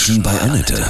Menschen bei Annette.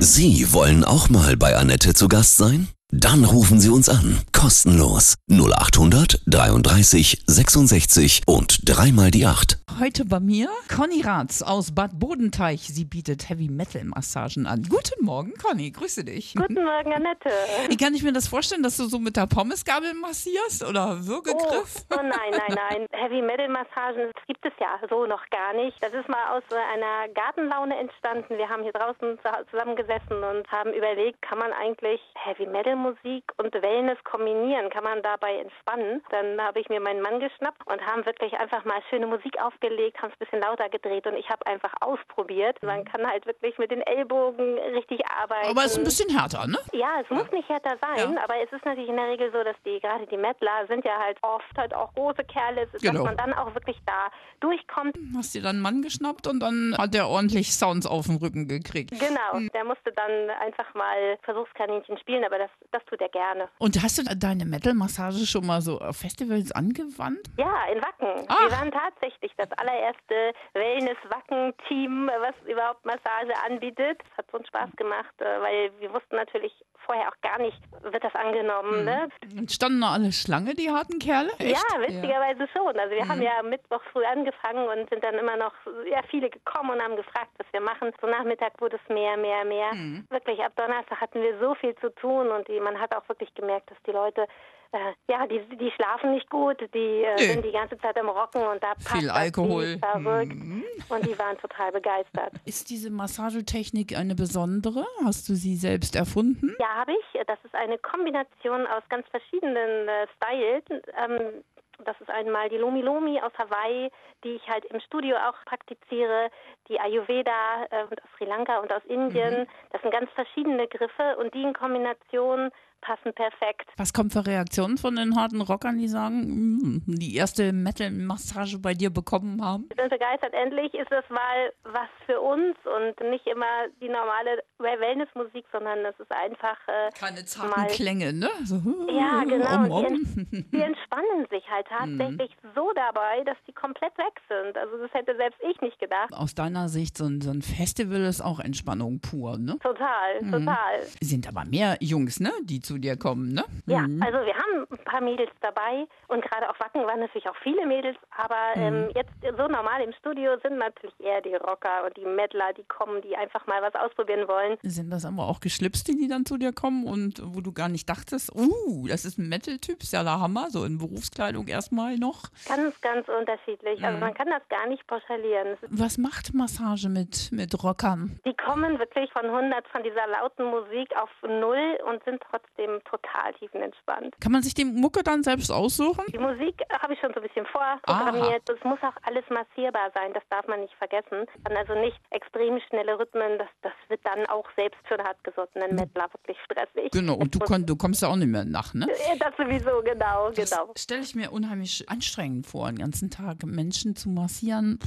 Sie wollen auch mal bei Annette zu Gast sein? Dann rufen Sie uns an. Kostenlos. 0800 33 66 und dreimal die 8. Heute bei mir Conny Ratz aus Bad Bodenteich. Sie bietet Heavy Metal Massagen an. Guten Morgen, Conny. Grüße dich. Guten Morgen, Annette. Wie kann ich mir das vorstellen, dass du so mit der Pommesgabel massierst oder Würgegriff? Oh, oh nein, nein, nein. Heavy Metal Massagen das gibt es ja so noch gar nicht. Das ist mal aus einer Gartenlaune entstanden. Wir haben hier draußen zusammengesessen und haben überlegt, kann man eigentlich Heavy Metal Musik und Wellness kombinieren? Kann man dabei entspannen? Dann habe ich mir meinen Mann geschnappt und haben wirklich einfach mal schöne Musik aufgelegt gelegt, haben es ein bisschen lauter gedreht und ich habe einfach ausprobiert. Man kann halt wirklich mit den Ellbogen richtig arbeiten. Aber es ist ein bisschen härter, ne? Ja, es muss nicht härter sein, ja. aber es ist natürlich in der Regel so, dass die, gerade die Mettler sind ja halt oft halt auch große Kerle, genau. dass man dann auch wirklich da durchkommt. Hast dir dann einen Mann geschnappt und dann hat der ordentlich Sounds auf den Rücken gekriegt. Genau, mhm. der musste dann einfach mal Versuchskaninchen spielen, aber das, das tut er gerne. Und hast du deine Metal-Massage schon mal so auf Festivals angewandt? Ja, in Wacken. Ach. Wir waren tatsächlich das allererste Wellness-Wacken-Team, was überhaupt Massage anbietet. Das hat so einen Spaß gemacht, äh, weil wir wussten natürlich vorher auch gar nicht, wird das angenommen. Mhm. Ne? Und standen da alle Schlange, die harten Kerle? Echt? Ja, witzigerweise ja. schon. Also wir mhm. haben ja Mittwoch früh angefangen und sind dann immer noch ja, viele gekommen und haben gefragt, was wir machen. So Nachmittag wurde es mehr, mehr, mehr. Mhm. Wirklich, ab Donnerstag hatten wir so viel zu tun und die, man hat auch wirklich gemerkt, dass die Leute äh, ja, die, die schlafen nicht gut, die äh, sind die ganze Zeit am Rocken und da passt Viel Alkohol. verrückt. Mhm. Und die waren total begeistert. Ist diese Massagetechnik eine besondere? Hast du sie selbst erfunden? Ja, habe ich. Das ist eine Kombination aus ganz verschiedenen äh, Styles. Ähm, das ist einmal die Lomi Lomi aus Hawaii, die ich halt im Studio auch praktiziere, die Ayurveda äh, aus Sri Lanka und aus Indien. Mhm. Das sind ganz verschiedene Griffe und die in Kombination passen perfekt. Was kommt für Reaktionen von den harten Rockern, die sagen, mm, die erste Metal-Massage bei dir bekommen haben? Ich bin begeistert. Endlich ist das mal was für uns und nicht immer die normale Wellnessmusik, sondern es ist einfach. Äh, Keine zarten Klänge, ne? So, ja, genau. Um, um. Die, die, entspannen sich halt tatsächlich mm. so dabei, dass die komplett weg sind. Also, das hätte selbst ich nicht gedacht. Aus deiner Sicht, so ein, so ein Festival ist auch Entspannung pur, ne? Total, mm. total. Sind aber mehr Jungs, ne? Die zu dir kommen, ne? Ja, mhm. also wir haben ein paar Mädels dabei und gerade auf Wacken waren natürlich auch viele Mädels, aber mhm. ähm, jetzt so normal im Studio sind natürlich eher die Rocker und die Mettler, die kommen, die einfach mal was ausprobieren wollen. Sind das aber auch Geschlipste, die dann zu dir kommen und wo du gar nicht dachtest, uh, das ist ein Metal-Typ, ist ja der Hammer, so in Berufskleidung erstmal noch? Ganz, ganz unterschiedlich. Also mhm. Also man kann das gar nicht pauschalieren. Was macht Massage mit, mit Rockern? Die kommen wirklich von 100 von dieser lauten Musik auf null und sind trotzdem trotzdem total tiefenentspannt. Kann man sich die Mucke dann selbst aussuchen? Die Musik habe ich schon so ein bisschen vorprogrammiert. Es muss auch alles massierbar sein, das darf man nicht vergessen. Dann also nicht extrem schnelle Rhythmen, das, das wird dann auch selbst für einen hartgesottenen Mettler wirklich stressig. Genau, und du, kon, du kommst ja auch nicht mehr nach, ne? Das sowieso, genau, das genau. stelle ich mir unheimlich anstrengend vor, den ganzen Tag Menschen zu massieren,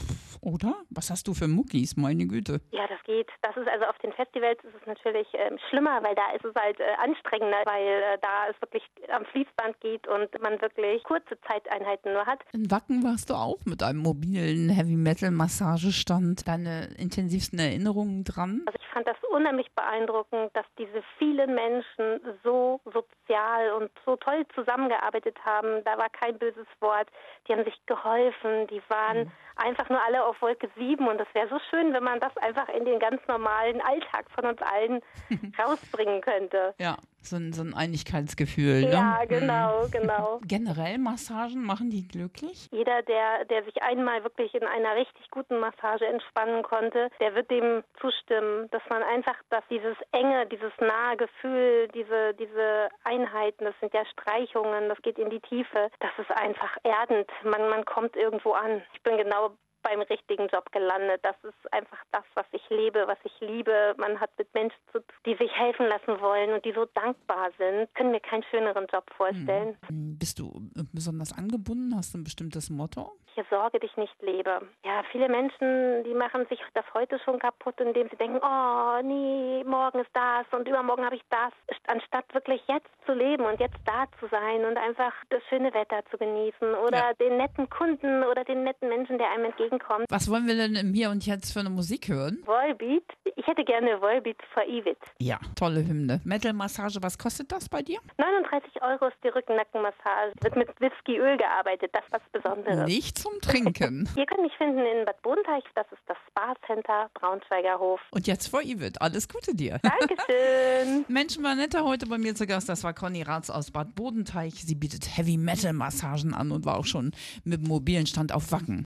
oder? Was hast du für Muckis, meine Güte? Ja, das geht. Das ist also auf den Festivals ist es natürlich ähm, schlimmer, weil da ist es halt äh, anstrengender weil äh, da es wirklich am Fließband geht und man wirklich kurze Zeiteinheiten nur hat. In Wacken warst du auch mit einem mobilen Heavy Metal Massagestand. Deine intensivsten Erinnerungen dran? Also fand das unheimlich beeindruckend, dass diese vielen Menschen so sozial und so toll zusammengearbeitet haben. Da war kein böses Wort. Die haben sich geholfen. Die waren mhm. einfach nur alle auf Wolke 7 und das wäre so schön, wenn man das einfach in den ganz normalen Alltag von uns allen rausbringen könnte. Ja, so ein, so ein Einigkeitsgefühl. Ja, ne? genau, genau. Generell Massagen machen die glücklich? Jeder, der, der sich einmal wirklich in einer richtig guten Massage entspannen konnte, der wird dem zustimmen, dass man einfach, dass dieses enge, dieses nahe Gefühl, diese, diese Einheiten, das sind ja Streichungen, das geht in die Tiefe, das ist einfach erdend. Man, man kommt irgendwo an. Ich bin genau beim richtigen Job gelandet. Das ist einfach das, was ich lebe, was ich liebe. Man hat mit Menschen zu tun, die sich helfen lassen wollen und die so dankbar sind. Können mir keinen schöneren Job vorstellen. Hm. Bist du besonders angebunden? Hast du ein bestimmtes Motto? Ich sorge dich nicht lebe. Ja, viele Menschen, die machen sich das heute schon kaputt, indem sie denken, oh nee, morgen ist das und übermorgen habe ich das, anstatt wirklich jetzt zu leben und jetzt da zu sein und einfach das schöne Wetter zu genießen oder ja. den netten Kunden oder den netten Menschen, der einem entgegen reinkommen. Was wollen wir denn im Hier und Jetzt für eine Musik hören? Volbeat. Ich hätte gerne Volbeat for Evit. Ja, tolle Hymne. Metal-Massage, was kostet das bei dir? 39 Euro ist die Rückennackenmassage. Wird mit Whiskyöl gearbeitet. Das ist was Besonderes. Nicht zum Trinken. Ihr könnt mich finden in Bad Bodenteich. Das ist das Spa Center Braunschweiger Hof. Und jetzt vor Ivet. Alles Gute dir. Dankeschön. Menschen war netter heute bei mir zu Gast. Das war Conny Ratz aus Bad Bodenteich. Sie bietet Heavy Metal Massagen an und war auch schon mit dem mobilen Stand auf Wacken.